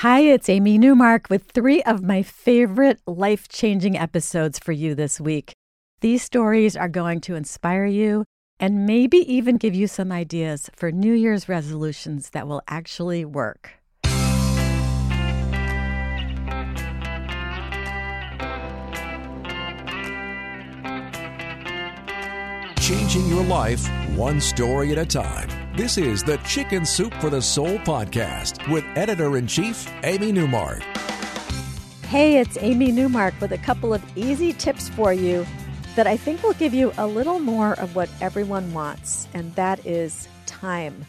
Hi, it's Amy Newmark with three of my favorite life changing episodes for you this week. These stories are going to inspire you and maybe even give you some ideas for New Year's resolutions that will actually work. Changing your life one story at a time. This is the Chicken Soup for the Soul podcast with editor in chief, Amy Newmark. Hey, it's Amy Newmark with a couple of easy tips for you that I think will give you a little more of what everyone wants, and that is time.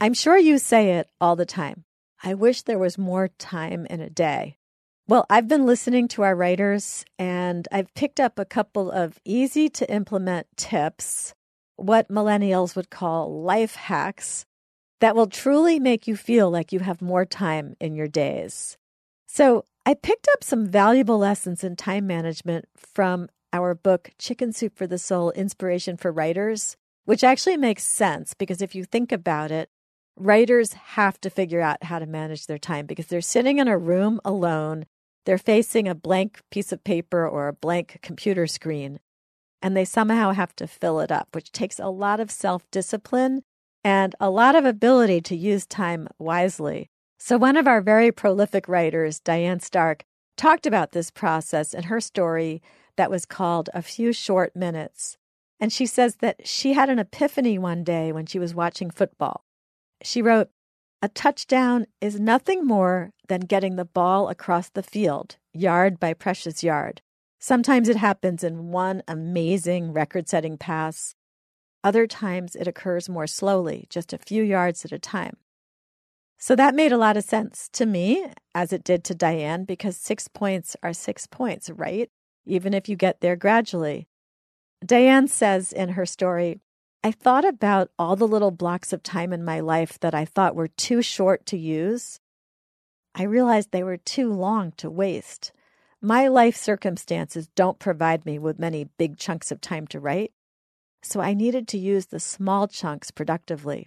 I'm sure you say it all the time. I wish there was more time in a day. Well, I've been listening to our writers and I've picked up a couple of easy to implement tips, what millennials would call life hacks, that will truly make you feel like you have more time in your days. So, I picked up some valuable lessons in time management from our book, Chicken Soup for the Soul Inspiration for Writers, which actually makes sense because if you think about it, writers have to figure out how to manage their time because they're sitting in a room alone they're facing a blank piece of paper or a blank computer screen, and they somehow have to fill it up, which takes a lot of self discipline and a lot of ability to use time wisely. So, one of our very prolific writers, Diane Stark, talked about this process in her story that was called A Few Short Minutes. And she says that she had an epiphany one day when she was watching football. She wrote, a touchdown is nothing more than getting the ball across the field, yard by precious yard. Sometimes it happens in one amazing record setting pass. Other times it occurs more slowly, just a few yards at a time. So that made a lot of sense to me, as it did to Diane, because six points are six points, right? Even if you get there gradually. Diane says in her story, I thought about all the little blocks of time in my life that I thought were too short to use. I realized they were too long to waste. My life circumstances don't provide me with many big chunks of time to write, so I needed to use the small chunks productively.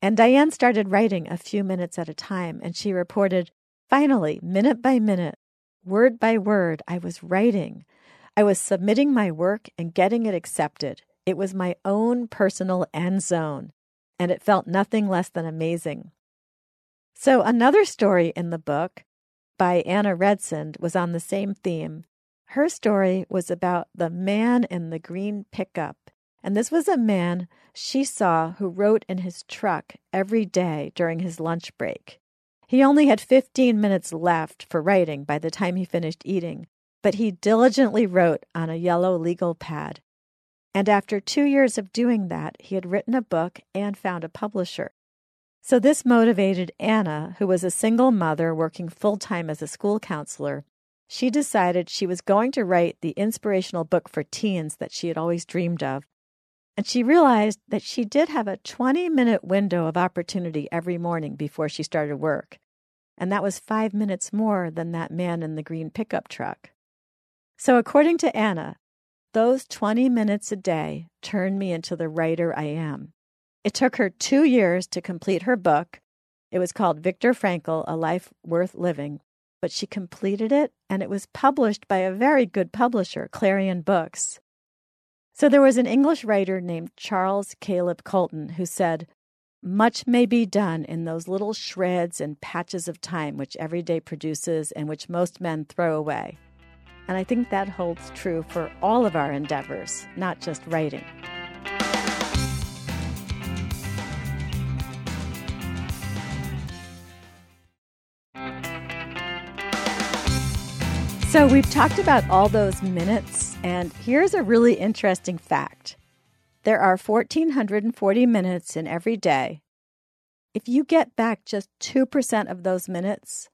And Diane started writing a few minutes at a time, and she reported, finally, minute by minute, word by word, I was writing. I was submitting my work and getting it accepted. It was my own personal end zone, and it felt nothing less than amazing. So, another story in the book by Anna Redsand was on the same theme. Her story was about the man in the green pickup. And this was a man she saw who wrote in his truck every day during his lunch break. He only had 15 minutes left for writing by the time he finished eating, but he diligently wrote on a yellow legal pad. And after two years of doing that, he had written a book and found a publisher. So this motivated Anna, who was a single mother working full time as a school counselor. She decided she was going to write the inspirational book for teens that she had always dreamed of. And she realized that she did have a 20 minute window of opportunity every morning before she started work. And that was five minutes more than that man in the green pickup truck. So, according to Anna, those 20 minutes a day turned me into the writer I am. It took her two years to complete her book. It was called Viktor Frankl A Life Worth Living, but she completed it and it was published by a very good publisher, Clarion Books. So there was an English writer named Charles Caleb Colton who said, Much may be done in those little shreds and patches of time which every day produces and which most men throw away. And I think that holds true for all of our endeavors, not just writing. So, we've talked about all those minutes, and here's a really interesting fact there are 1,440 minutes in every day. If you get back just 2% of those minutes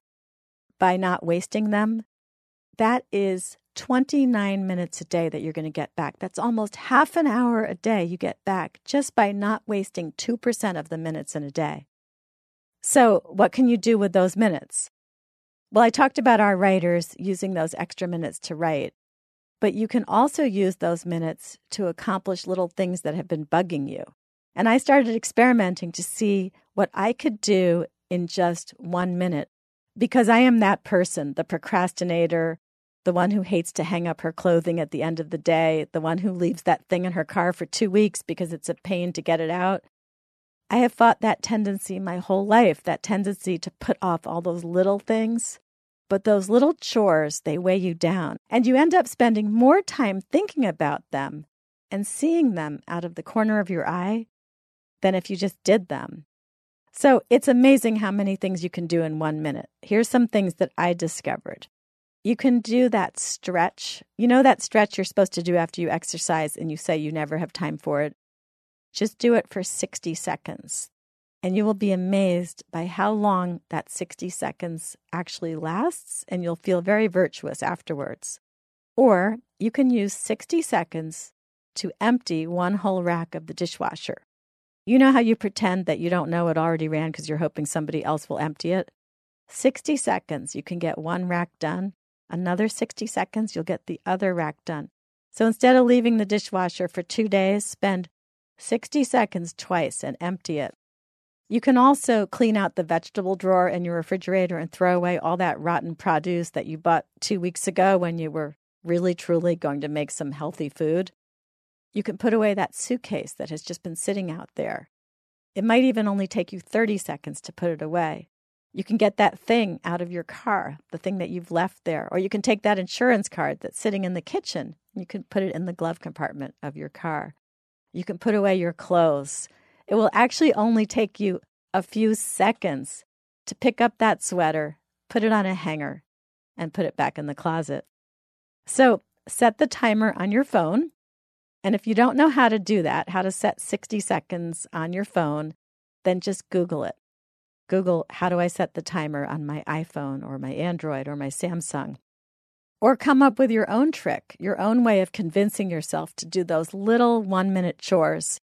by not wasting them, that is 29 minutes a day that you're going to get back. That's almost half an hour a day you get back just by not wasting 2% of the minutes in a day. So, what can you do with those minutes? Well, I talked about our writers using those extra minutes to write, but you can also use those minutes to accomplish little things that have been bugging you. And I started experimenting to see what I could do in just one minute because I am that person, the procrastinator, the one who hates to hang up her clothing at the end of the day, the one who leaves that thing in her car for two weeks because it's a pain to get it out. I have fought that tendency my whole life, that tendency to put off all those little things. But those little chores, they weigh you down, and you end up spending more time thinking about them and seeing them out of the corner of your eye than if you just did them. So it's amazing how many things you can do in one minute. Here's some things that I discovered. You can do that stretch. You know that stretch you're supposed to do after you exercise and you say you never have time for it? Just do it for 60 seconds. And you will be amazed by how long that 60 seconds actually lasts, and you'll feel very virtuous afterwards. Or you can use 60 seconds to empty one whole rack of the dishwasher. You know how you pretend that you don't know it already ran because you're hoping somebody else will empty it? 60 seconds, you can get one rack done. Another 60 seconds, you'll get the other rack done. So instead of leaving the dishwasher for two days, spend 60 seconds twice and empty it. You can also clean out the vegetable drawer in your refrigerator and throw away all that rotten produce that you bought two weeks ago when you were really, truly going to make some healthy food. You can put away that suitcase that has just been sitting out there. It might even only take you 30 seconds to put it away. You can get that thing out of your car, the thing that you've left there, or you can take that insurance card that's sitting in the kitchen. You can put it in the glove compartment of your car. You can put away your clothes. It will actually only take you a few seconds to pick up that sweater, put it on a hanger, and put it back in the closet. So set the timer on your phone and if you don't know how to do that, how to set 60 seconds on your phone, then just Google it. Google, how do I set the timer on my iPhone or my Android or my Samsung? Or come up with your own trick, your own way of convincing yourself to do those little one minute chores.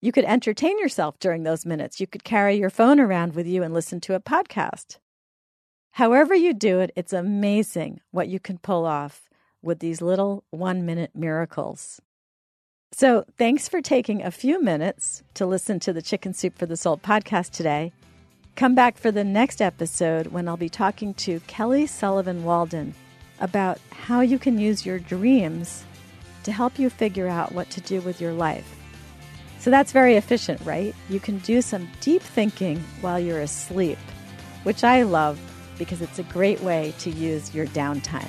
You could entertain yourself during those minutes. You could carry your phone around with you and listen to a podcast. However, you do it, it's amazing what you can pull off with these little one minute miracles. So, thanks for taking a few minutes to listen to the Chicken Soup for the Soul podcast today. Come back for the next episode when I'll be talking to Kelly Sullivan Walden about how you can use your dreams to help you figure out what to do with your life. So, that's very efficient, right? You can do some deep thinking while you're asleep, which I love because it's a great way to use your downtime.